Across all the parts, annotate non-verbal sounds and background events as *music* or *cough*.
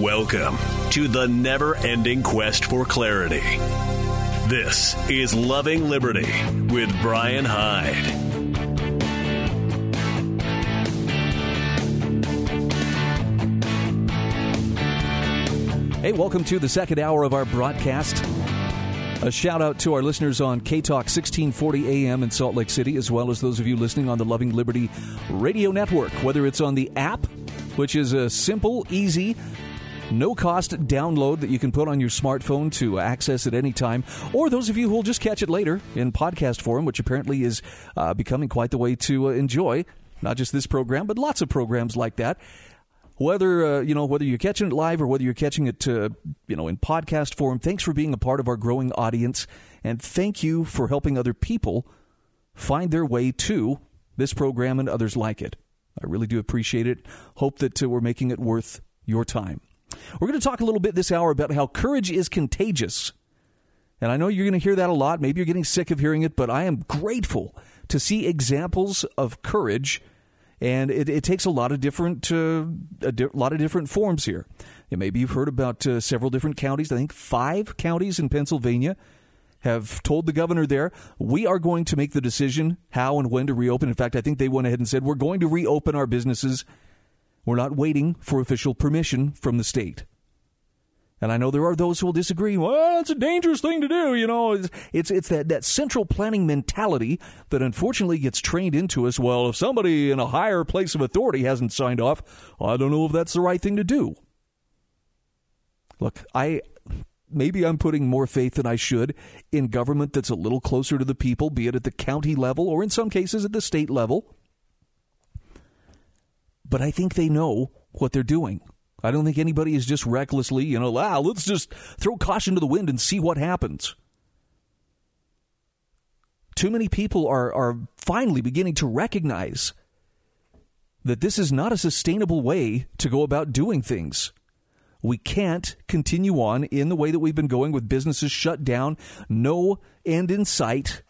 Welcome to the never ending quest for clarity. This is Loving Liberty with Brian Hyde. Hey, welcome to the second hour of our broadcast. A shout out to our listeners on K Talk 1640 AM in Salt Lake City, as well as those of you listening on the Loving Liberty Radio Network, whether it's on the app, which is a simple, easy, no cost download that you can put on your smartphone to access at any time, or those of you who will just catch it later in podcast form, which apparently is uh, becoming quite the way to uh, enjoy not just this program, but lots of programs like that. Whether uh, you know whether you're catching it live or whether you're catching it uh, you know in podcast form thanks for being a part of our growing audience and thank you for helping other people find their way to this program and others like it. I really do appreciate it. Hope that uh, we're making it worth your time we're going to talk a little bit this hour about how courage is contagious and i know you're going to hear that a lot maybe you're getting sick of hearing it but i am grateful to see examples of courage and it, it takes a lot of different uh, a di- lot of different forms here. And maybe you've heard about uh, several different counties. I think five counties in Pennsylvania have told the governor there, we are going to make the decision how and when to reopen. In fact, I think they went ahead and said, we're going to reopen our businesses. We're not waiting for official permission from the state. And I know there are those who will disagree. Well, it's a dangerous thing to do. You know, it's, it's, it's that, that central planning mentality that unfortunately gets trained into us. Well, if somebody in a higher place of authority hasn't signed off, I don't know if that's the right thing to do. Look, I maybe I'm putting more faith than I should in government that's a little closer to the people, be it at the county level or in some cases at the state level. But I think they know what they're doing. I don't think anybody is just recklessly, you know, ah, let's just throw caution to the wind and see what happens. Too many people are, are finally beginning to recognize that this is not a sustainable way to go about doing things. We can't continue on in the way that we've been going with businesses shut down, no end in sight,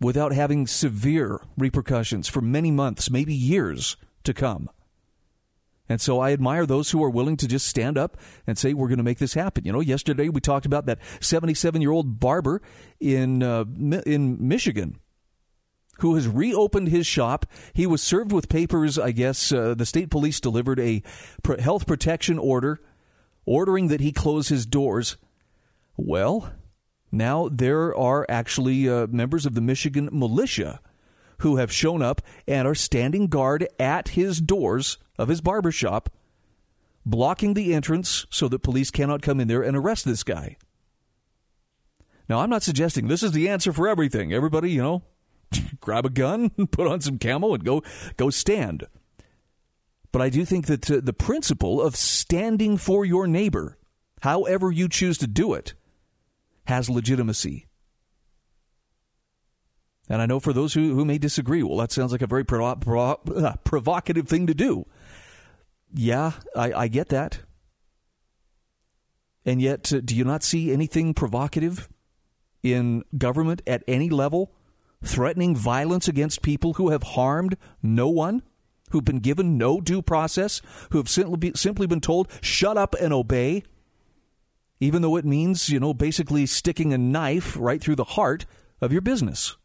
without having severe repercussions for many months, maybe years to come. And so I admire those who are willing to just stand up and say, we're going to make this happen. You know, yesterday we talked about that 77 year old barber in, uh, in Michigan who has reopened his shop. He was served with papers, I guess. Uh, the state police delivered a health protection order ordering that he close his doors. Well, now there are actually uh, members of the Michigan militia who have shown up and are standing guard at his doors of his barber shop, blocking the entrance so that police cannot come in there and arrest this guy. Now, I'm not suggesting this is the answer for everything. Everybody, you know, *laughs* grab a gun, *laughs* put on some camo, and go go stand. But I do think that uh, the principle of standing for your neighbor, however you choose to do it, has legitimacy. And I know for those who, who may disagree, well, that sounds like a very provo- provo- uh, provocative thing to do. Yeah, I, I get that. And yet, uh, do you not see anything provocative in government at any level threatening violence against people who have harmed no one, who've been given no due process, who have simply, simply been told, shut up and obey, even though it means, you know, basically sticking a knife right through the heart of your business?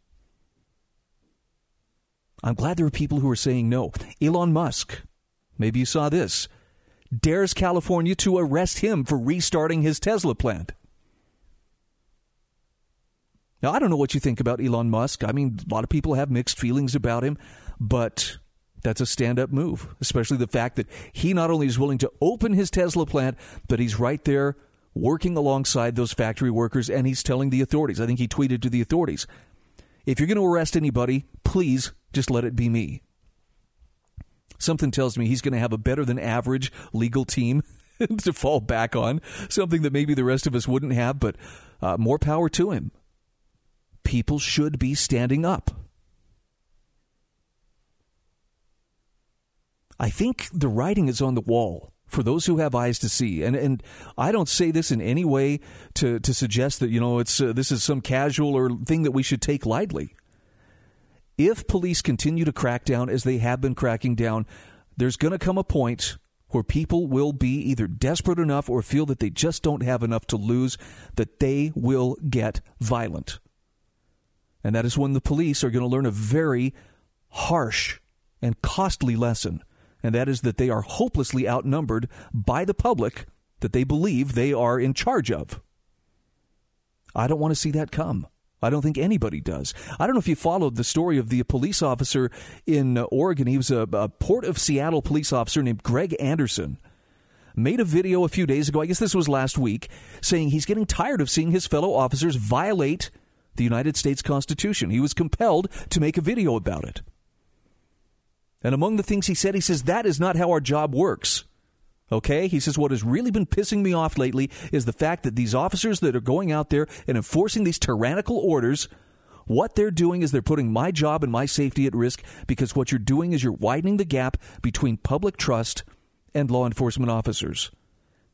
I'm glad there are people who are saying no. Elon Musk, maybe you saw this, dares California to arrest him for restarting his Tesla plant. Now, I don't know what you think about Elon Musk. I mean, a lot of people have mixed feelings about him, but that's a stand up move, especially the fact that he not only is willing to open his Tesla plant, but he's right there working alongside those factory workers and he's telling the authorities. I think he tweeted to the authorities if you're going to arrest anybody, please just let it be me. Something tells me he's going to have a better than average legal team *laughs* to fall back on, something that maybe the rest of us wouldn't have, but uh, more power to him. People should be standing up. I think the writing is on the wall for those who have eyes to see. And and I don't say this in any way to to suggest that you know it's uh, this is some casual or thing that we should take lightly if police continue to crack down as they have been cracking down, there's going to come a point where people will be either desperate enough or feel that they just don't have enough to lose, that they will get violent. And that is when the police are going to learn a very harsh and costly lesson, and that is that they are hopelessly outnumbered by the public that they believe they are in charge of. I don't want to see that come. I don't think anybody does. I don't know if you followed the story of the police officer in Oregon. He was a, a Port of Seattle police officer named Greg Anderson. Made a video a few days ago, I guess this was last week, saying he's getting tired of seeing his fellow officers violate the United States Constitution. He was compelled to make a video about it. And among the things he said, he says, that is not how our job works. Okay? He says, what has really been pissing me off lately is the fact that these officers that are going out there and enforcing these tyrannical orders, what they're doing is they're putting my job and my safety at risk because what you're doing is you're widening the gap between public trust and law enforcement officers.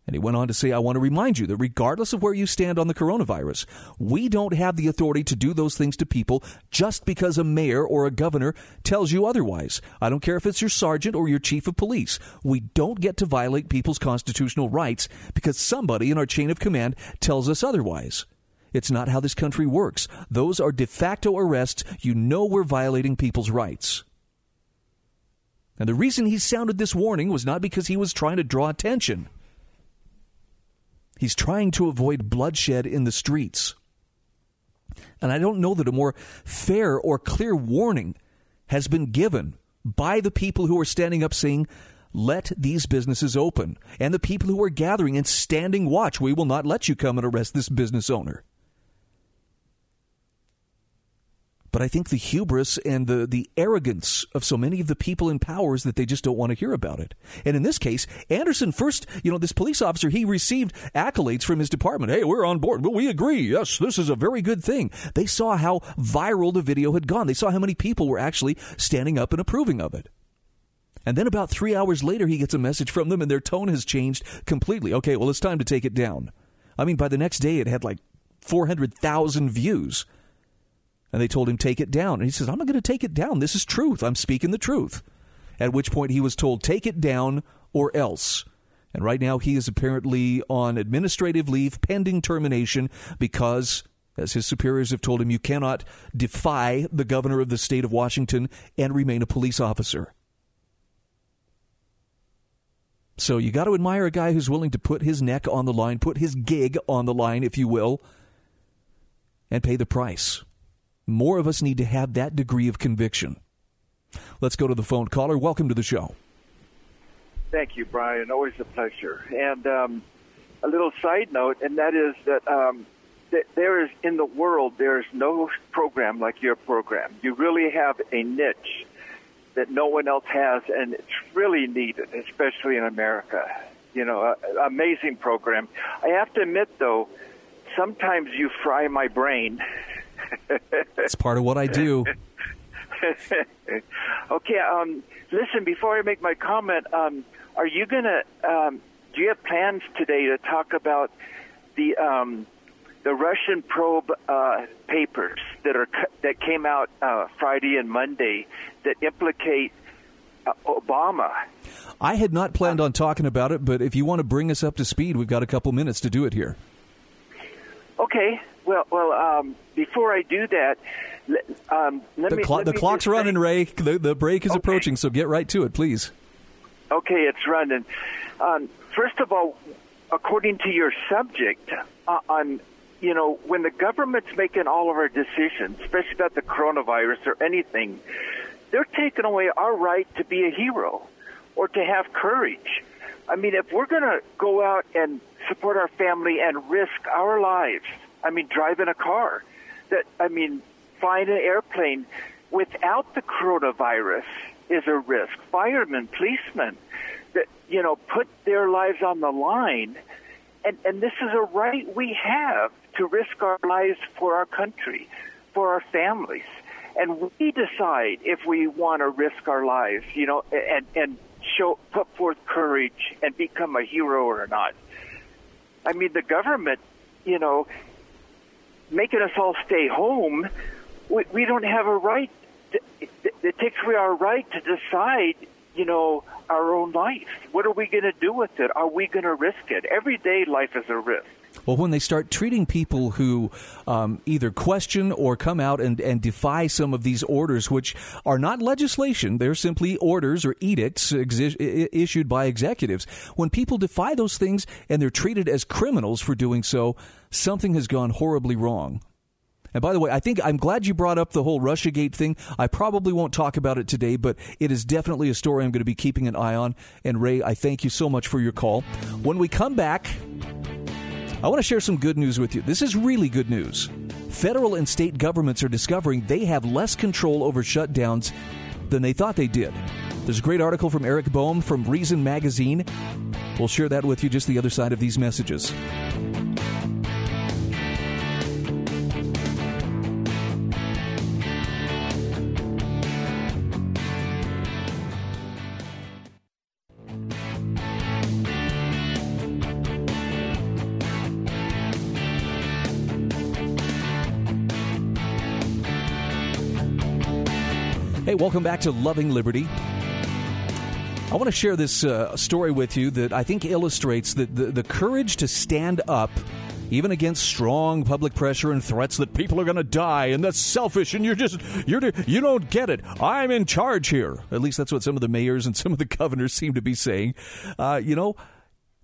And he went on to say, I want to remind you that regardless of where you stand on the coronavirus, we don't have the authority to do those things to people just because a mayor or a governor tells you otherwise. I don't care if it's your sergeant or your chief of police. We don't get to violate people's constitutional rights because somebody in our chain of command tells us otherwise. It's not how this country works. Those are de facto arrests. You know we're violating people's rights. And the reason he sounded this warning was not because he was trying to draw attention. He's trying to avoid bloodshed in the streets. And I don't know that a more fair or clear warning has been given by the people who are standing up saying, let these businesses open. And the people who are gathering and standing watch, we will not let you come and arrest this business owner. But I think the hubris and the, the arrogance of so many of the people in power is that they just don't want to hear about it. And in this case, Anderson first, you know, this police officer, he received accolades from his department. Hey, we're on board. Well, we agree. Yes, this is a very good thing. They saw how viral the video had gone. They saw how many people were actually standing up and approving of it. And then about three hours later, he gets a message from them, and their tone has changed completely. Okay, well, it's time to take it down. I mean, by the next day, it had like 400,000 views. And they told him, take it down. And he says, I'm not going to take it down. This is truth. I'm speaking the truth. At which point he was told, take it down or else. And right now he is apparently on administrative leave pending termination because, as his superiors have told him, you cannot defy the governor of the state of Washington and remain a police officer. So you got to admire a guy who's willing to put his neck on the line, put his gig on the line, if you will, and pay the price. More of us need to have that degree of conviction. Let's go to the phone caller. Welcome to the show. Thank you, Brian. Always a pleasure. And um, a little side note, and that is that um, th- there is in the world there is no program like your program. You really have a niche that no one else has, and it's really needed, especially in America. You know, a, amazing program. I have to admit, though, sometimes you fry my brain it's part of what I do. *laughs* okay. Um, listen, before I make my comment, um, are you gonna? Um, do you have plans today to talk about the um, the Russian probe uh, papers that are that came out uh, Friday and Monday that implicate uh, Obama? I had not planned on talking about it, but if you want to bring us up to speed, we've got a couple minutes to do it here. Okay. Well, well. Um, before I do that, um, let the, me. Cl- the clock's running, say, Ray. The, the break is okay. approaching, so get right to it, please. Okay, it's running. Um, first of all, according to your subject, uh, on you know when the government's making all of our decisions, especially about the coronavirus or anything, they're taking away our right to be a hero or to have courage. I mean, if we're going to go out and support our family and risk our lives, I mean, driving a car, that I mean, flying an airplane without the coronavirus is a risk. Firemen, policemen, that you know, put their lives on the line, and and this is a right we have to risk our lives for our country, for our families, and we decide if we want to risk our lives, you know, and and show put forth courage and become a hero or not. I mean, the government, you know, making us all stay home, we, we don't have a right. To, it takes away our right to decide you know, our own life. What are we going to do with it? Are we going to risk it? Every day, life is a risk. Well, when they start treating people who um, either question or come out and, and defy some of these orders, which are not legislation, they're simply orders or edicts exi- issued by executives. When people defy those things and they're treated as criminals for doing so, something has gone horribly wrong. And by the way, I think I'm glad you brought up the whole Russiagate thing. I probably won't talk about it today, but it is definitely a story I'm going to be keeping an eye on. And Ray, I thank you so much for your call. When we come back, I want to share some good news with you. This is really good news. Federal and state governments are discovering they have less control over shutdowns than they thought they did. There's a great article from Eric Boehm from Reason Magazine. We'll share that with you just the other side of these messages. Welcome back to Loving Liberty. I want to share this uh, story with you that I think illustrates the, the, the courage to stand up even against strong public pressure and threats that people are going to die and that's selfish and you're just you're you don't get it. I'm in charge here. At least that's what some of the mayors and *laughs* some of the governors seem to be saying. Uh, you know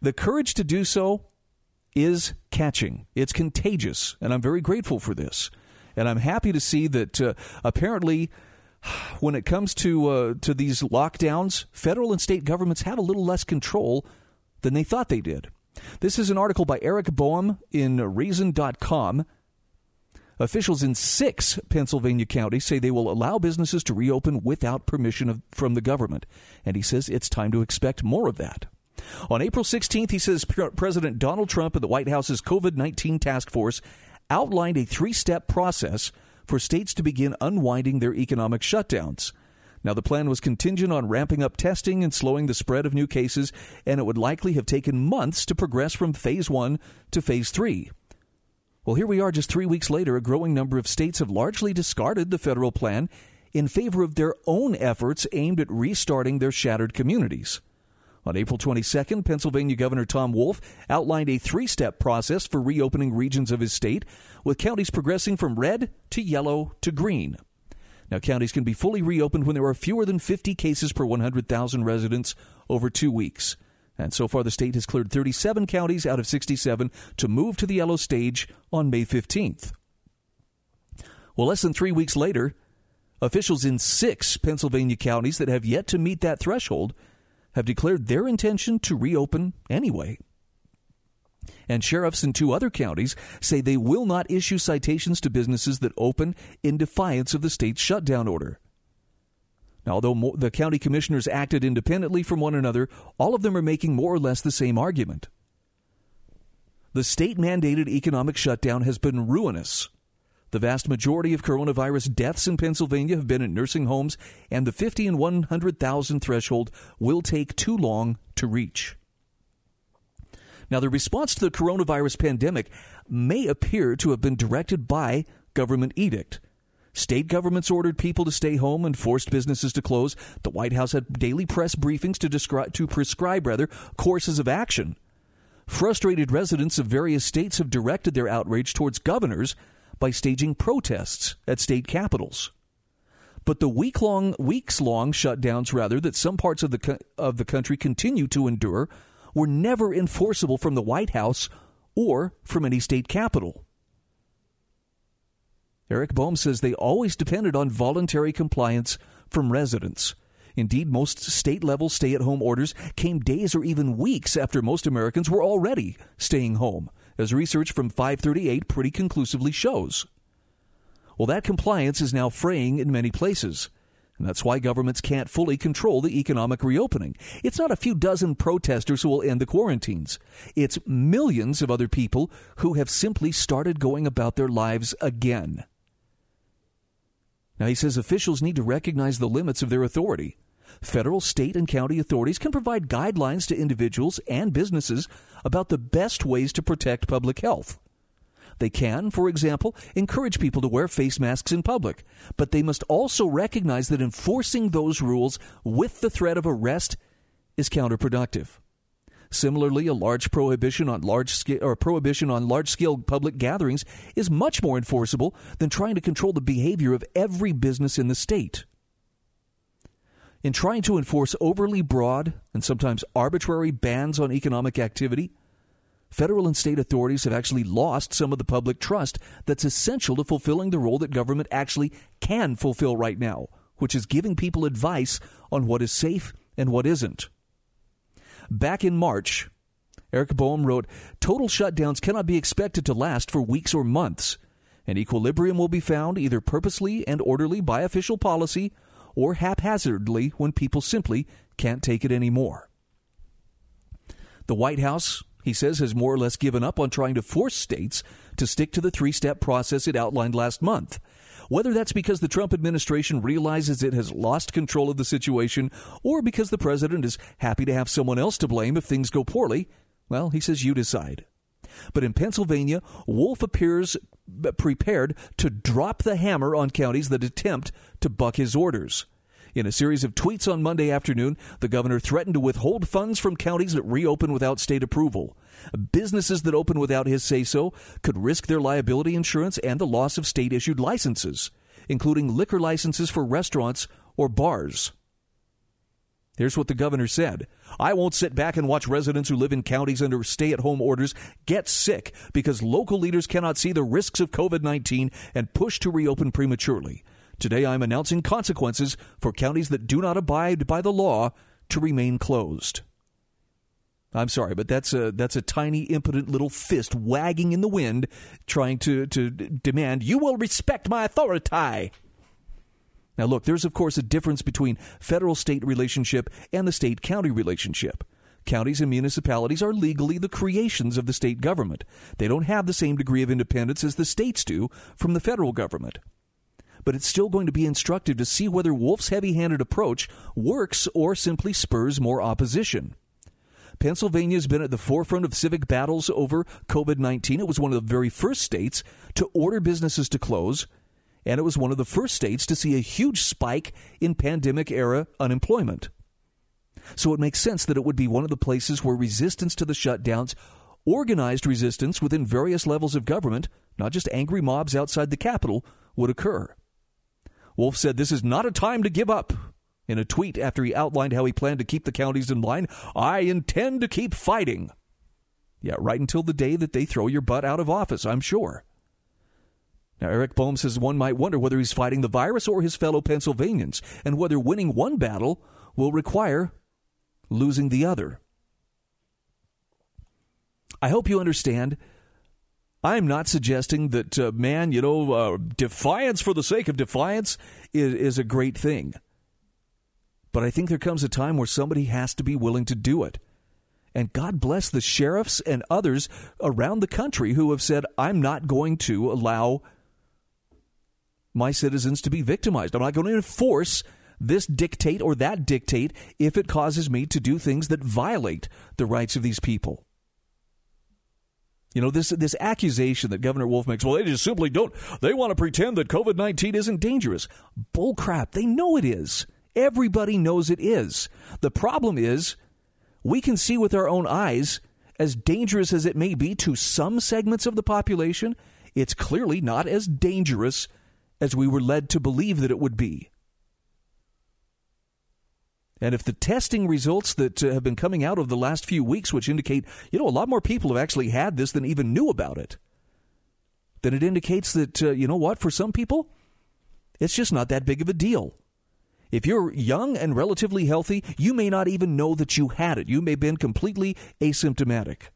the courage to do so is catching. It's contagious and i'm very grateful for this. And i'm happy to see that uh, apparently when it comes to uh, to these lockdowns, federal and state governments have a little less control than they thought they did. This is an article by Eric Boehm in Reason.com. Officials in six Pennsylvania counties say they will allow businesses to reopen without permission of, from the government. And he says it's time to expect more of that. On April 16th, he says President Donald Trump and the White House's COVID 19 task force outlined a three step process for states to begin unwinding their economic shutdowns. Now, the plan was contingent on ramping up testing and slowing the spread of new cases, and it would likely have taken months to progress from phase one to phase three. Well, here we are just three weeks later. A growing number of states have largely discarded the federal plan in favor of their own efforts aimed at restarting their shattered communities. On April 22nd, Pennsylvania Governor Tom Wolf outlined a three step process for reopening regions of his state, with counties progressing from red to yellow to green. Now, counties can be fully reopened when there are fewer than 50 cases per 100,000 residents over two weeks. And so far, the state has cleared 37 counties out of 67 to move to the yellow stage on May 15th. Well, less than three weeks later, officials in six Pennsylvania counties that have yet to meet that threshold have declared their intention to reopen anyway. And sheriffs in two other counties say they will not issue citations to businesses that open in defiance of the state's shutdown order. Now, although the county commissioners acted independently from one another, all of them are making more or less the same argument. The state mandated economic shutdown has been ruinous the vast majority of coronavirus deaths in Pennsylvania have been in nursing homes, and the 50 and 100,000 threshold will take too long to reach. Now, the response to the coronavirus pandemic may appear to have been directed by government edict. State governments ordered people to stay home and forced businesses to close. The White House had daily press briefings to, describe, to prescribe rather courses of action. Frustrated residents of various states have directed their outrage towards governors by staging protests at state capitals. But the week long, weeks long shutdowns, rather, that some parts of the, co- of the country continue to endure were never enforceable from the White House or from any state capital. Eric Boehm says they always depended on voluntary compliance from residents. Indeed, most state level stay at home orders came days or even weeks after most Americans were already staying home as research from 538 pretty conclusively shows. Well, that compliance is now fraying in many places. And that's why governments can't fully control the economic reopening. It's not a few dozen protesters who will end the quarantines. It's millions of other people who have simply started going about their lives again. Now, he says officials need to recognize the limits of their authority. Federal, state, and county authorities can provide guidelines to individuals and businesses about the best ways to protect public health. They can, for example, encourage people to wear face masks in public, but they must also recognize that enforcing those rules with the threat of arrest is counterproductive. Similarly, a large prohibition on large scale or prohibition on large scale public gatherings is much more enforceable than trying to control the behavior of every business in the state. In trying to enforce overly broad and sometimes arbitrary bans on economic activity, federal and state authorities have actually lost some of the public trust that's essential to fulfilling the role that government actually can fulfill right now, which is giving people advice on what is safe and what isn't. Back in March, Eric Boehm wrote Total shutdowns cannot be expected to last for weeks or months. An equilibrium will be found either purposely and orderly by official policy or haphazardly when people simply can't take it anymore. The White House, he says, has more or less given up on trying to force states to stick to the three step process it outlined last month. Whether that's because the Trump administration realizes it has lost control of the situation or because the president is happy to have someone else to blame if things go poorly, well, he says you decide. But in Pennsylvania, Wolf appears prepared to drop the hammer on counties that attempt to buck his orders. In a series of tweets on Monday afternoon, the governor threatened to withhold funds from counties that reopen without state approval. Businesses that open without his say so could risk their liability insurance and the loss of state issued licenses, including liquor licenses for restaurants or bars. Here's what the governor said I won't sit back and watch residents who live in counties under stay at home orders get sick because local leaders cannot see the risks of COVID 19 and push to reopen prematurely. Today I'm announcing consequences for counties that do not abide by the law to remain closed. I'm sorry, but that's a that's a tiny, impotent little fist wagging in the wind, trying to to demand you will respect my authority. Now, look, there's of course a difference between federal-state relationship and the state-county relationship. Counties and municipalities are legally the creations of the state government. They don't have the same degree of independence as the states do from the federal government but it's still going to be instructive to see whether Wolf's heavy handed approach works or simply spurs more opposition. Pennsylvania has been at the forefront of civic battles over COVID 19. It was one of the very first states to order businesses to close, and it was one of the first states to see a huge spike in pandemic era unemployment. So it makes sense that it would be one of the places where resistance to the shutdowns, organized resistance within various levels of government, not just angry mobs outside the Capitol, would occur. Wolf said this is not a time to give up. In a tweet after he outlined how he planned to keep the counties in line, I intend to keep fighting. Yeah, right until the day that they throw your butt out of office, I'm sure. Now, Eric Boehm says one might wonder whether he's fighting the virus or his fellow Pennsylvanians, and whether winning one battle will require losing the other. I hope you understand I'm not suggesting that, uh, man, you know, uh, defiance for the sake of defiance is, is a great thing. But I think there comes a time where somebody has to be willing to do it. And God bless the sheriffs and others around the country who have said, I'm not going to allow my citizens to be victimized. I'm not going to enforce this dictate or that dictate if it causes me to do things that violate the rights of these people. You know, this this accusation that Governor Wolf makes, well, they just simply don't. They want to pretend that COVID 19 isn't dangerous. Bull crap. They know it is. Everybody knows it is. The problem is, we can see with our own eyes, as dangerous as it may be to some segments of the population, it's clearly not as dangerous as we were led to believe that it would be. And if the testing results that uh, have been coming out of the last few weeks, which indicate, you know, a lot more people have actually had this than even knew about it, then it indicates that, uh, you know what, for some people, it's just not that big of a deal. If you're young and relatively healthy, you may not even know that you had it. You may have been completely asymptomatic.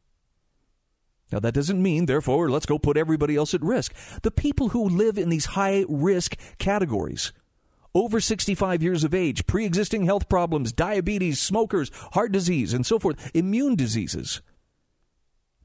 Now, that doesn't mean, therefore, let's go put everybody else at risk. The people who live in these high risk categories, over 65 years of age, pre existing health problems, diabetes, smokers, heart disease, and so forth, immune diseases.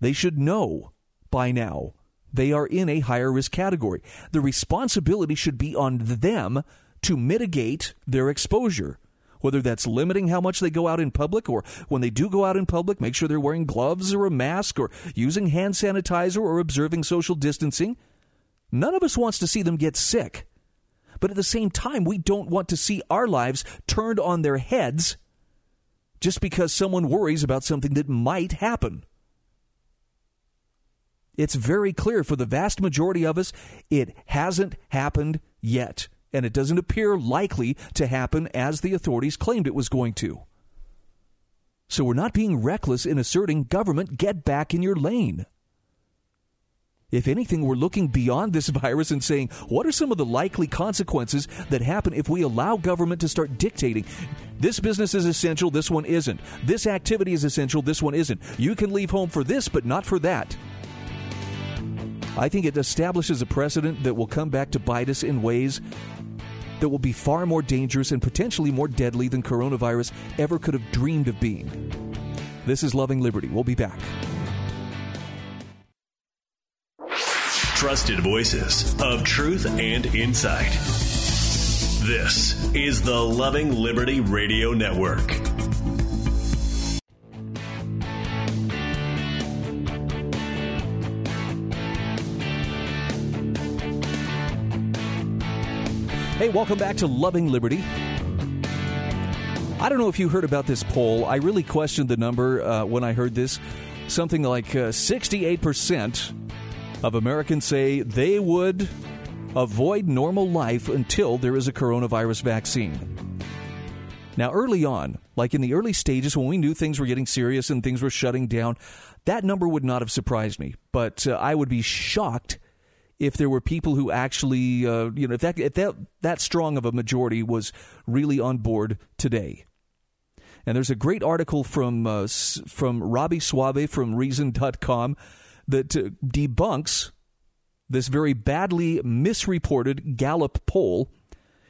They should know by now they are in a higher risk category. The responsibility should be on them to mitigate their exposure. Whether that's limiting how much they go out in public, or when they do go out in public, make sure they're wearing gloves or a mask, or using hand sanitizer, or observing social distancing. None of us wants to see them get sick. But at the same time, we don't want to see our lives turned on their heads just because someone worries about something that might happen. It's very clear for the vast majority of us, it hasn't happened yet. And it doesn't appear likely to happen as the authorities claimed it was going to. So we're not being reckless in asserting government, get back in your lane. If anything, we're looking beyond this *laughs* virus and saying, what are some of the likely consequences that happen if we allow government to start dictating? This business is essential, this one isn't. This activity is essential, this one isn't. You can leave home for this, but not for that. I think it establishes a precedent that will come back to bite us in ways that will be far more dangerous and potentially more deadly than coronavirus ever could have dreamed of being. This is Loving Liberty. We'll be back. Trusted voices of truth and insight. This is the Loving Liberty Radio Network. Hey, welcome back to Loving Liberty. I don't know if you heard about this poll. I really questioned the number uh, when I heard this. Something like uh, 68% of Americans say they would avoid normal life until there is a coronavirus vaccine. Now, early on, like in the early stages when we knew things were getting serious and things were shutting down, that number would not have surprised me. But uh, I would be shocked if there were people who actually, uh, you know, if that if that that strong of a majority was really on board today. And there's a great article from uh, from Robby Soave from Reason.com that uh, debunks this very badly misreported Gallup poll,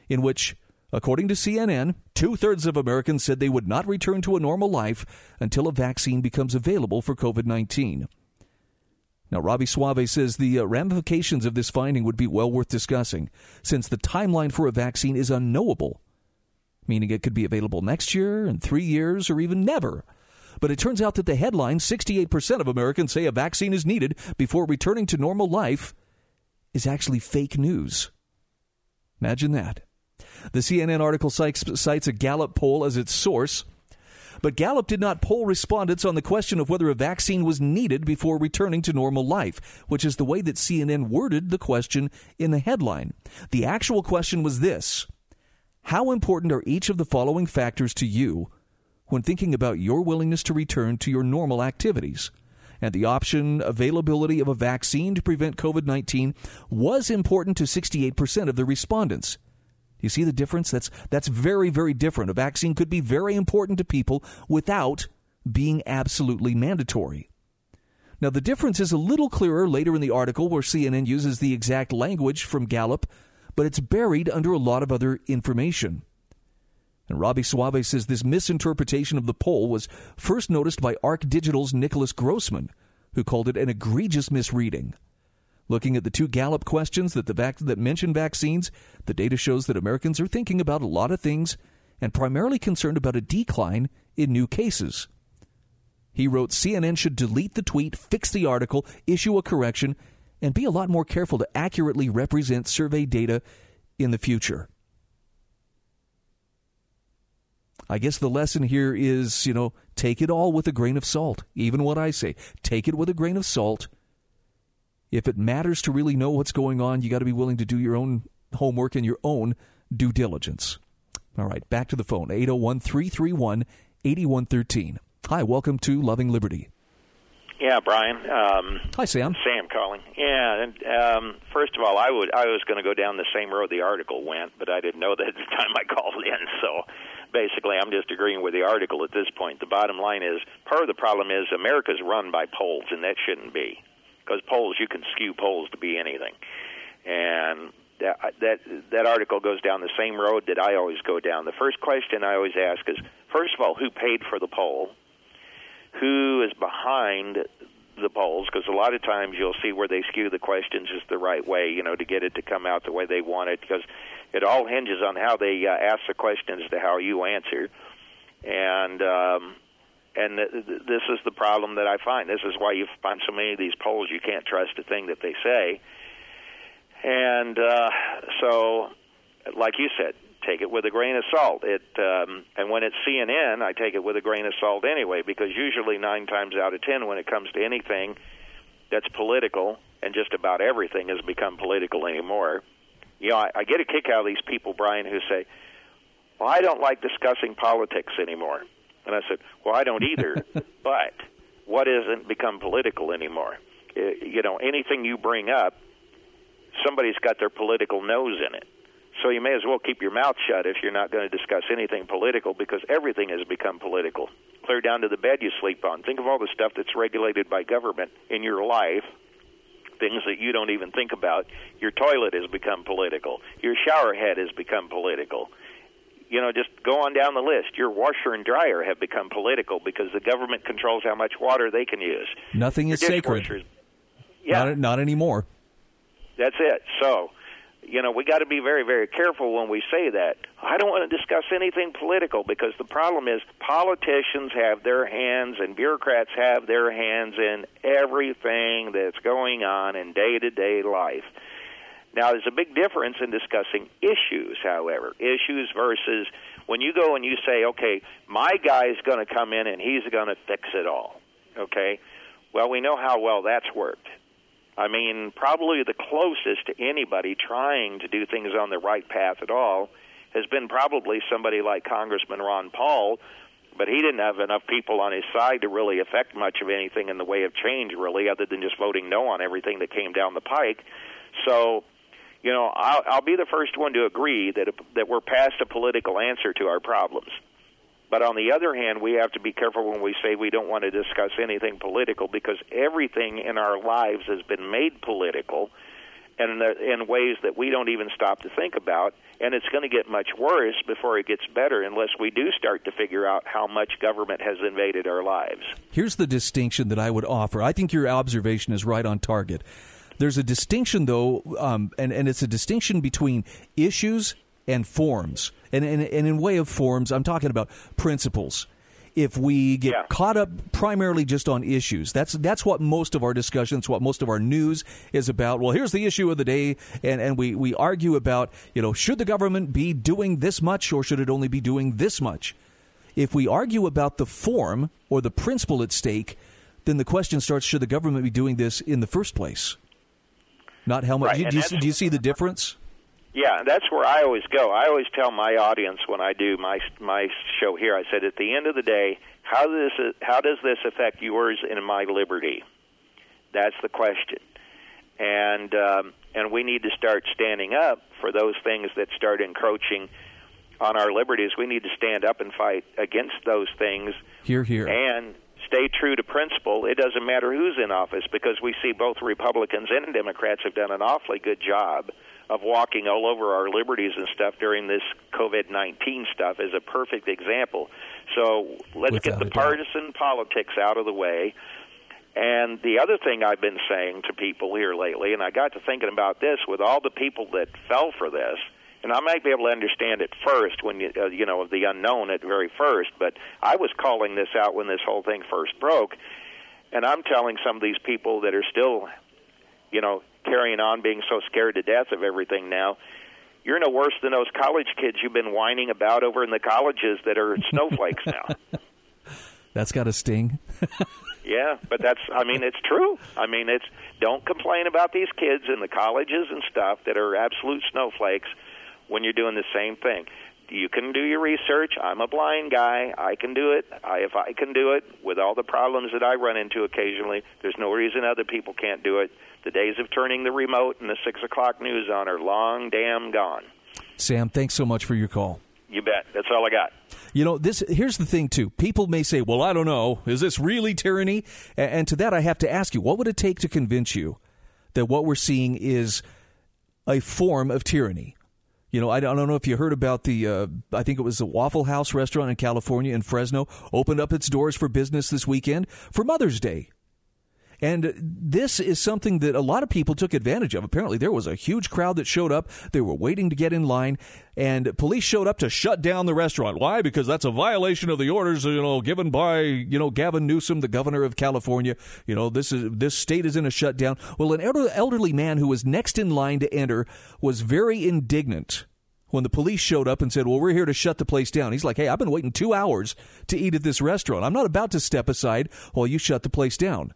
in which, according to CNN, two thirds of Americans said they would not return to a normal life until a vaccine becomes available for COVID 19. Now, Robby Soave says the uh, ramifications of this finding would be well worth discussing, since the timeline for a vaccine is unknowable, meaning it could be available next year, in three years, or even never. But it turns out that the headline 68% of Americans say a vaccine is needed before returning to normal life is actually fake news. Imagine that. The CNN article cites a Gallup poll as its source. But Gallup did not poll respondents on the question of whether a vaccine was needed before returning to normal life, which is the way that CNN worded the question in the headline. The actual question was this How important are each of the following factors to you when thinking about your willingness to return to your normal activities? And the option availability of a vaccine to prevent COVID 19 was important to 68% of the respondents. You see the difference? That's that's very very different. A vaccine could be very important to people without being absolutely mandatory. Now the difference is a little clearer later in the article where CNN uses the exact language from Gallup, but it's buried under a lot of other information. And Robby Soave says this misinterpretation of the poll was first noticed by Arc Digital's Nicholas Grossman, who called it an egregious misreading. Looking at the two Gallup questions that, the vac- that mention vaccines, the data shows that Americans are thinking about a lot of things and primarily concerned about a decline in new cases. He wrote CNN should delete the tweet, fix the article, issue a correction, and be a lot more careful to accurately represent survey data in the future. I guess the lesson here is, you know, take it all with a grain of salt. Even what I say, take it with a grain of salt if it matters to really know what's going on, you got to be willing to do your own homework and your own due diligence. All right, back to the phone 801 331 8113. Hi, welcome to Loving Liberty. Yeah, Brian. Um, Hi, Sam. Sam calling. Yeah, and um, first of all, I would I was going to go down the same road the article went, but I didn't know that at the time I *laughs* called in. So basically, I'm just agreeing with the article at this point. The bottom line is part of the problem is America's run by polls, and that shouldn't be because polls you can skew polls to be anything, and that that that article goes down the same road that I always go down. The first question I always ask is, first of all, who paid for the poll? Who is behind the polls because a lot of times you'll see where they skew the questions just the right way, you know, to get it to come out the way they want it because it all hinges on how they uh, ask the questions to how you answer. And um, and th- th- this is the problem that I find. This is why you find so many of these polls you can't trust a thing that they say. And uh, so, like you said, take it with a grain of salt. It um, and when it's CNN, I take it with a grain of salt anyway, because usually nine times out of ten, when it comes to anything that's political, and just about everything has become political anymore. You know, I, I get a kick out of these people, Brian, who say, "Well, I don't like discussing politics anymore," and I said, "Well, I don't either." *laughs* but what isn't become political anymore? Uh, you know, anything you bring up, somebody's got their political nose in it so you may as well keep your mouth shut if you're not going to discuss anything political because everything has become political. Clear down to the bed you sleep on. Think of all the stuff that's regulated by government in your life, things that you don't even think about. Your toilet has become political. Your shower head has become political. You know, just go on down the list. Your washer and dryer have become political because the government controls how much water they can use. Nothing is sacred. Yeah. Not, not anymore. That's it. So, you know, we got to be very, very careful when we say that. I don't want to discuss anything political because the problem is politicians have their hands and bureaucrats have their hands in everything that's going on in day to day life. Now, there's a big difference in discussing issues, however. Issues versus when you go and you say, okay, my guy's going to come in and he's going to fix it all. Okay? Well, we know how well that's worked. I mean, probably the closest to anybody trying to do things on the right path at all has been probably somebody like Congressman Ron Paul, but he didn't have enough people on his side to really affect much of anything in the way of change, really, other than just voting no on everything that came down the pike. So, you know, I'll, I'll be the first one to agree that that we're past a political answer to our problems. But on the other hand, we have to be careful when we say we don't want to discuss anything political because everything in our lives has been made political and in ways that we don't even stop to think about. And it's going to get much worse before it gets better unless we do start to figure out how much government has invaded our lives. Here's the distinction that I would offer. I think your observation is right on target. There's a distinction, though, um, and, and it's a distinction between issues and forms. And, and, and in way of forms, I'm talking about principles if we get yeah. caught up primarily just on issues. That's that's what most of our discussions, what most of our news is about. Well, here's the issue of the day, and, and we, we argue about, you know, should the government be doing this much or should it only be doing this much? If we argue about the form or the principle at stake, then the question starts should the government be doing this in the first place? Not much. Right. Do, you, do you see the difference? Yeah, that's where I always go. I always tell my audience when I do my my show here. I said at the end of the day, how does this how does this affect yours and my liberty? That's the question, and um, and we need to start standing up for those things that start encroaching on our liberties. We need to stand up and fight against those things. Here, here, and stay true to principle. It doesn't matter who's in office because we see both Republicans and Democrats have done an awfully good job of walking all over our liberties and stuff during this COVID 19 stuff is a perfect example. So let's Without get the partisan politics out of the way. And the other thing I've been saying to people here lately, and I got to thinking about this with all the people that fell for this, and I might be able to understand it first when you, uh, you know, of the unknown at very first, but I was calling this out when this whole thing first broke. And I'm telling some of these people that are still, you know, carrying on being so scared to death of everything now you're no worse than those college kids you've been whining about over in the colleges that are snowflakes now. *laughs* That's got a sting. *laughs* yeah, but that's I mean it's true. I mean it's don't complain about these kids in the colleges and stuff that are absolute snowflakes when you're doing the same thing. You can do your research. I'm a blind guy. I can do it. I, if I can do it with all the problems that I run into occasionally, there's no reason other people can't do it. The days of turning the remote and the six o'clock news on are long damn gone. Sam, thanks so much for your call. You bet. That's all I got. You know, this here's the thing too. People may say, "Well, I don't know. Is this really tyranny?" And to that I have to ask you, what would it take to convince you that what we're seeing is a form of tyranny? You know, I don't know if you heard about the, uh, I think it was the Waffle House restaurant in California in Fresno opened up its doors for business this weekend for Mother's Day. And this is something that a lot of people took advantage of. Apparently, there was a huge crowd that showed up. They were waiting to get in line, and police showed up to shut down the restaurant. Why? Because that's a violation of the orders, you know, given by you know Gavin Newsom, the governor of California. You know, this is this state is in a shutdown. Well, an elderly man who was next in line to enter was very indignant when the police showed up and said, Well, we're here to shut the place down. He's like, Hey, I've been waiting two hours to eat at this restaurant. I'm not about to step aside while you shut the place down.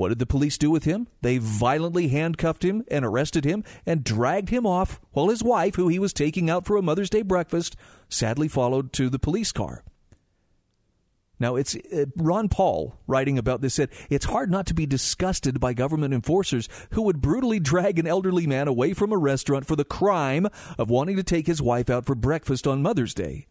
What did the police do with him? They violently handcuffed him and arrested him and dragged him off while his wife, who he was taking out for a Mother's Day breakfast, sadly followed to the police car. Now, it's uh, Ron Paul writing about this said it's hard not to be disgusted by government enforcers who would brutally drag an elderly man away from a restaurant for the crime of wanting to take his wife out for breakfast on Mother's Day.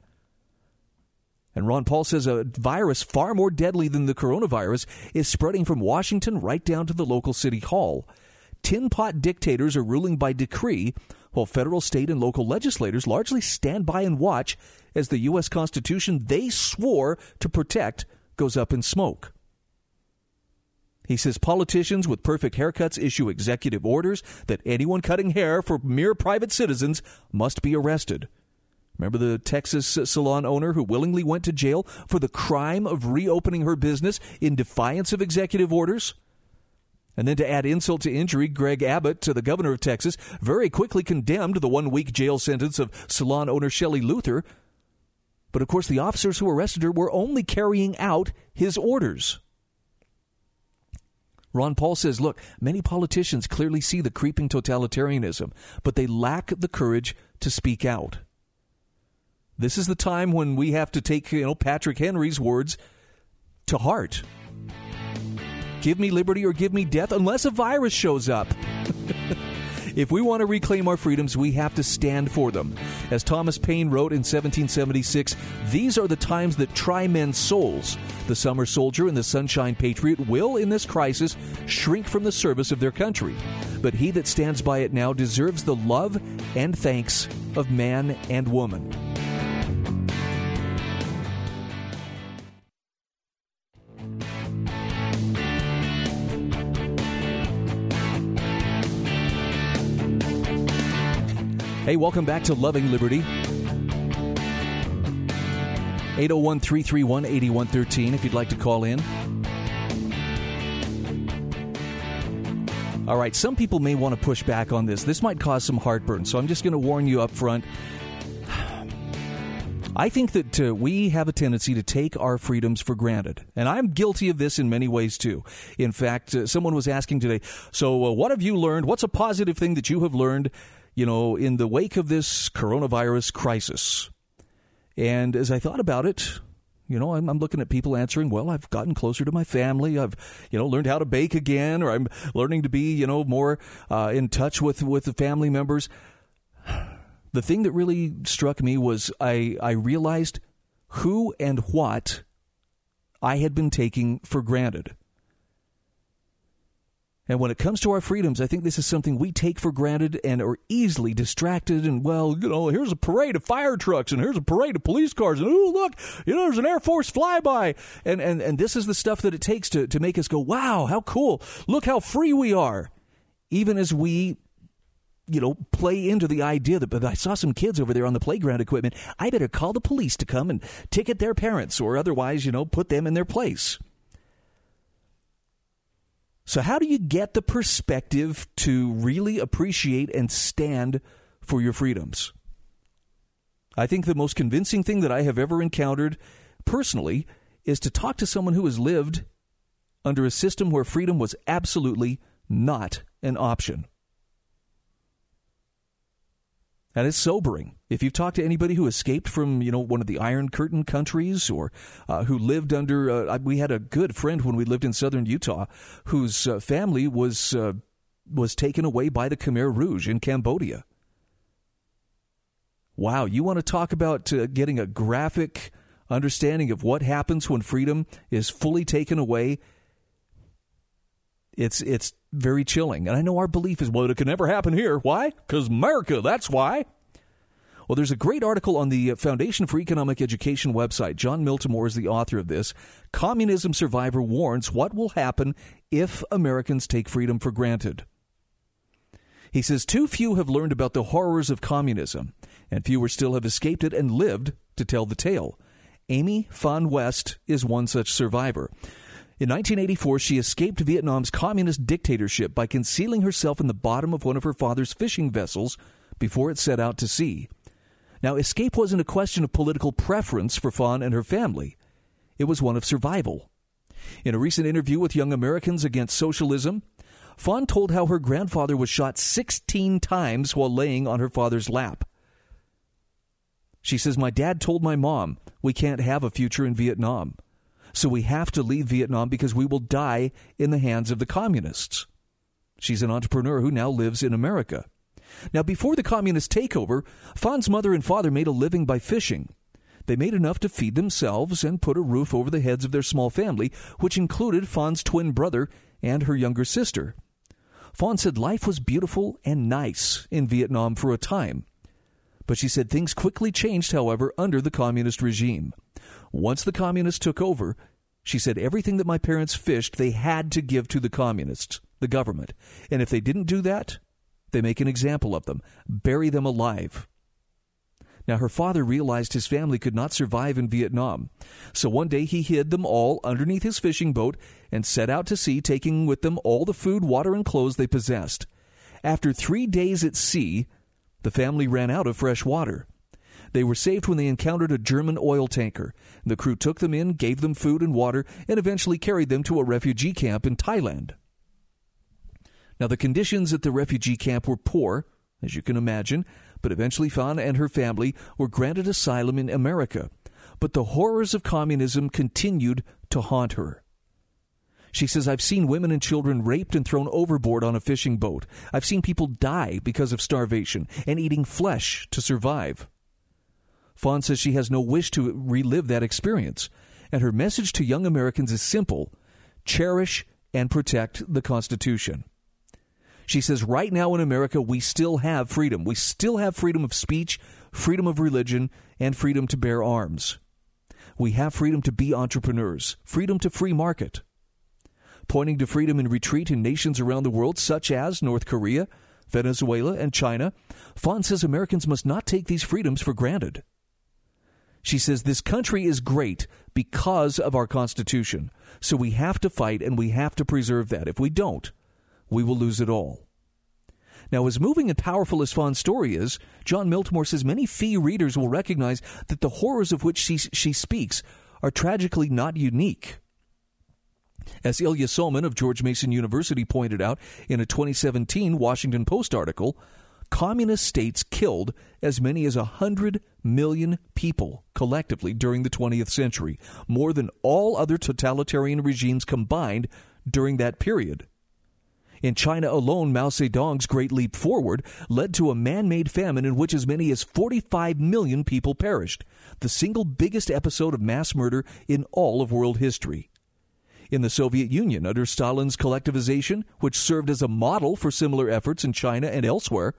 And Ron Paul says a virus far more deadly than the coronavirus is spreading from Washington right down to the local city hall. Tin pot dictators are ruling by decree, while federal, state, and local legislators largely stand by and watch as the U.S. Constitution they swore to protect goes up in smoke. He says politicians with perfect haircuts issue executive orders that anyone cutting hair for mere private citizens must be arrested. Remember the Texas salon owner who willingly went to jail for the crime of reopening her business in defiance of executive orders? And then to add insult to injury, Greg Abbott, to the governor of Texas, very quickly condemned the one week jail sentence of salon owner Shelley Luther. But of course, the officers who arrested her were only carrying out his orders. Ron Paul says, look, many politicians clearly see the creeping totalitarianism, but they lack the courage to speak out. This is the time when we have to take, you know, Patrick Henry's words to heart. Give me liberty or give me death unless a virus shows up. *laughs* if we want to reclaim our freedoms, we have to stand for them. As Thomas Paine wrote in 1776, these are the times that try men's souls. The summer soldier and the sunshine patriot will, in this crisis, shrink from the service of their country. But he that stands by it now deserves the love and thanks of man and woman. Hey, welcome back to Loving Liberty. 801 331 8113 if you'd like to call in. All right, some people may want to push back on this. This might cause some heartburn, so I'm just going to warn you up front. I think that uh, we have a tendency to take our freedoms for granted. And I'm guilty of this in many ways too. In fact, uh, someone was asking today, so uh, what have you learned? What's a positive thing that you have learned you know, in the wake of this coronavirus crisis. And as I thought about it, you know, I'm, I'm, looking at people answering, well, I've gotten closer to my family. I've, you know, learned how to bake again, or I'm learning to be, you know, more uh, in touch with, with the family members. The thing that really struck me was I, I realized who and what I had been taking for granted. And when it comes to our freedoms, I think this is something we take for granted and are easily distracted. And, well, you know, here's a parade of fire trucks and here's a parade of police cars. And, oh, look, you know, there's an Air Force flyby. And, and, and this is the stuff that it takes to, to make us go, wow, how cool. Look how free we are. Even as we you know, play into the idea that I saw some kids over there on the playground equipment. I better call the police to come and ticket their parents or otherwise, you know, put them in their place. So, how do you get the perspective to really appreciate and stand for your freedoms? I think the most convincing thing that I have ever encountered personally is to talk to someone who has lived under a system where freedom was absolutely not an option. That is sobering. If you've talked to anybody who escaped from, you know, one of the Iron Curtain countries or uh, who lived under, uh, we had a good friend when we lived in southern Utah whose uh, family was uh, was taken away by the Khmer Rouge in Cambodia. Wow, you want to talk about uh, getting a graphic understanding of what happens when freedom is fully taken away? It's it's very chilling. And I know our belief is, well, it can never happen here. Why? Because America, that's why. Well, there's a great article on the Foundation for Economic Education website. Jon Miltimore is the author of this. Communism survivor warns what will happen if Americans take freedom for granted. He says too few have learned about the horrors of communism, and fewer still have escaped it and lived to tell the tale. Amy Phan West is one such survivor. In 1984, she escaped Vietnam's communist dictatorship by concealing herself in the bottom of one of her father's fishing vessels before it set out to sea. Now, escape wasn't a question of political preference for Phan and her family, it was one of survival. In a recent interview with Young Americans Against Socialism, Phan told how her grandfather was shot 16 times while laying on her father's lap. She says, My dad told my mom we can't have a future in Vietnam, so we have to leave Vietnam because we will die in the hands of the communists. She's an entrepreneur who now lives in America. Now, before the communist takeover, Phan's mother and father made a living by fishing. They made enough to feed themselves and put a roof over the heads of their small family, which included Phan's twin brother and her younger sister. Phan said life was beautiful and nice in Vietnam for a time. But she said things quickly changed, however, under the communist regime. Once the communists took over, she said everything that my parents fished they had to give to the communists, the government. And if they didn't do that, they make an example of them, bury them alive. Now, her father realized his family could not survive in Vietnam, so one day he hid them all underneath his fishing boat and set out to sea, taking with them all the food, water, and clothes they possessed. After three days at sea, the family ran out of fresh water. They were saved when they encountered a German oil tanker. The crew took them in, gave them food and water, and eventually carried them to a refugee camp in Thailand. Now, the conditions at the refugee camp were poor, as you can imagine, but eventually Phan and her family were granted asylum in America. But the horrors of communism continued to haunt her. She says, I've seen women and children raped and thrown overboard on a fishing boat. I've seen people die because of starvation and eating flesh to survive. Phan says she has no wish to relive that experience, and her message to young Americans is simple cherish and protect the Constitution. She says, right now in America, we still have freedom. We still have freedom of speech, freedom of religion, and freedom to bear arms. We have freedom to be entrepreneurs, freedom to free market. Pointing to freedom and retreat in nations around the world, such as North Korea, Venezuela, and China, Phan says Americans must not take these freedoms for granted. She says this country is great because of our Constitution, so we have to fight and we have to preserve that. If we don't, we will lose it all. Now, as moving and powerful as Phan's story is, Jon Miltimore says many fee readers will recognize that the horrors of which she, she speaks are tragically not unique. As Ilya Somin of George Mason University pointed out in a 2017 Washington Post article, communist states killed as many as 100 million people collectively during the 20th century, more than all other totalitarian regimes combined during that period. In China alone, Mao Zedong's Great Leap Forward led to a man made famine in which as many as 45 million people perished, the single biggest episode of mass murder in all of world history. In the Soviet Union, under Stalin's collectivization, which served as a model for similar efforts in China and elsewhere,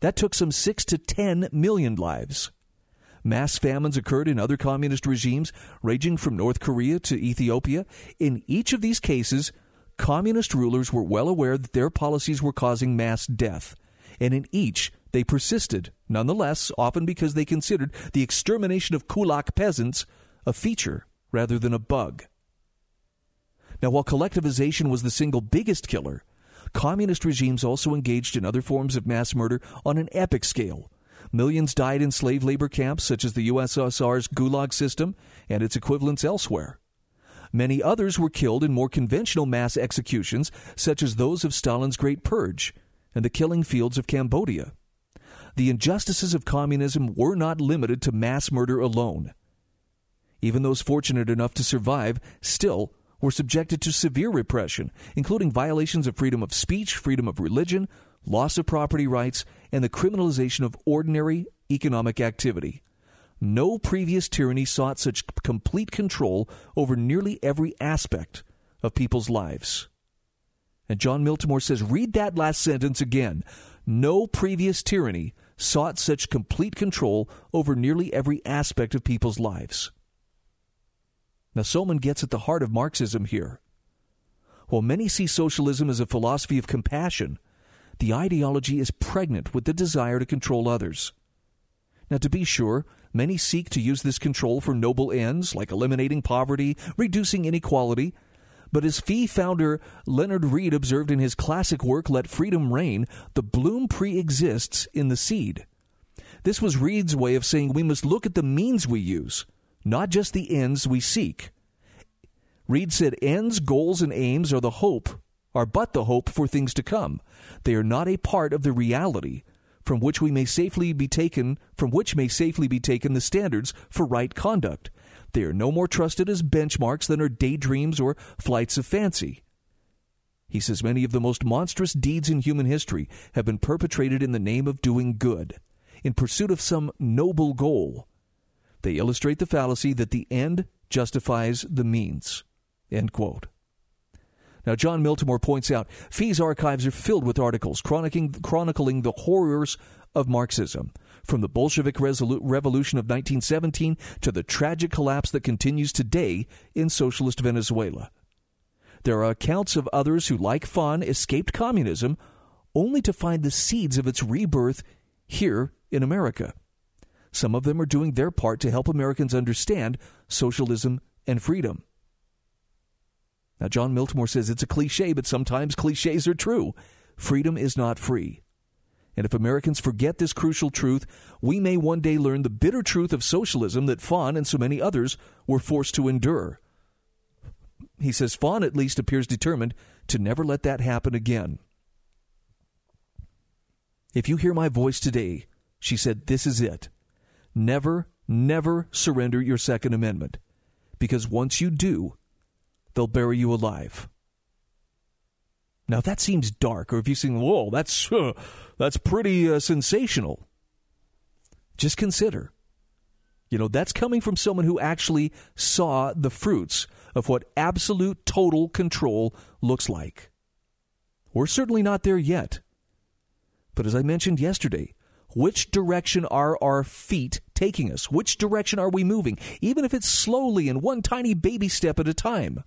that took some 6 to 10 million lives. Mass famines occurred in other communist regimes, ranging from North Korea to Ethiopia. In each of these cases, communist rulers were well aware that their policies were causing mass death, and in each they persisted, nonetheless, often because they considered the extermination of kulak peasants a feature rather than a bug. Now, while collectivization was the single biggest killer, communist regimes also engaged in other forms of mass murder on an epic scale. Millions died in slave labor camps such as the USSR's Gulag system and its equivalents elsewhere. Many others were killed in more conventional mass executions, such as those of Stalin's Great Purge and the killing fields of Cambodia. The injustices of communism were not limited to mass murder alone. Even those fortunate enough to survive still were subjected to severe repression, including violations of freedom of speech, freedom of religion, loss of property rights, and the criminalization of ordinary economic activity. No previous tyranny sought such complete control over nearly every aspect of people's lives. And Jon Miltimore says, read that last sentence again. No previous tyranny sought such complete control over nearly every aspect of people's lives. Now, Somin gets at the heart of Marxism here. While many see socialism as a philosophy of compassion, the ideology is pregnant with the desire to control others. Now, to be sure, many seek to use this control for noble ends like eliminating poverty, reducing inequality. But as FEE founder Leonard Read observed in his classic work, Let Freedom Reign, the bloom pre exists in the seed. This was Read's way of saying we must look at the means we use, not just the ends we seek. Read said ends, goals, and aims are the hope, are but the hope for things to come. They are not a part of the reality from which we may safely be taken from which may safely be taken the standards for right conduct. They are no more trusted as benchmarks than are daydreams or flights of fancy. He says many of the most monstrous deeds in human history have been perpetrated in the name of doing good, in pursuit of some noble goal. They illustrate the fallacy that the end justifies the means. End quote. Now, Jon Miltimore points out FEE's archives are filled with articles chronicling, chronicling the horrors of Marxism, from the Bolshevik resolu- Revolution of 1917 to the tragic collapse that continues today in socialist Venezuela. There are accounts of others who, like Phan, escaped communism only to find the seeds of its rebirth here in America. Some of them are doing their part to help Americans understand socialism and freedom. Now, Jon Miltimore says it's a cliche, but sometimes cliches are true. Freedom is not free. And if Americans forget this crucial truth, we may one day learn the bitter truth of socialism that Phan and so many others were forced to endure. He says Phan at least appears determined to never let that happen again. If you hear my voice today, she said, this is it. Never, never surrender your Second Amendment. Because once you do, they'll bury you alive. Now that seems dark, or if you think, "Whoa, that's uh, that's pretty uh, sensational," just consider. You know, that's coming from someone who actually saw the fruits of what absolute total control looks like. We're certainly not there yet. But as I mentioned yesterday, which direction are our feet taking us? Which direction are we moving, even if it's slowly and one tiny baby step at a time?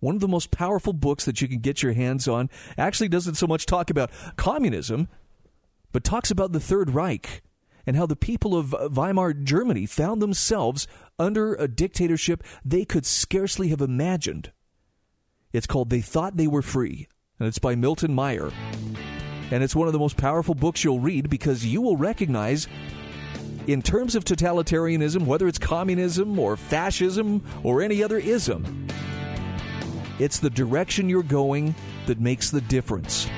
One of the most powerful books that you can get your hands on actually doesn't so much talk about communism, but talks about the Third Reich and how the people of Weimar Germany found themselves under a dictatorship they could scarcely have imagined. It's called They Thought They Were Free, and it's by Milton Mayer. And it's one of the most powerful books you'll read because you will recognize, in terms of totalitarianism, whether it's communism or fascism or any other ism, it's the direction you're going that makes the difference.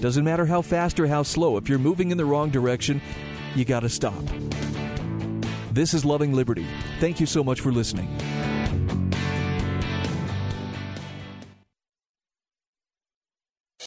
Doesn't matter how fast or how slow, if you're moving in the wrong direction, you got to stop. This is Loving Liberty. Thank you so much for listening.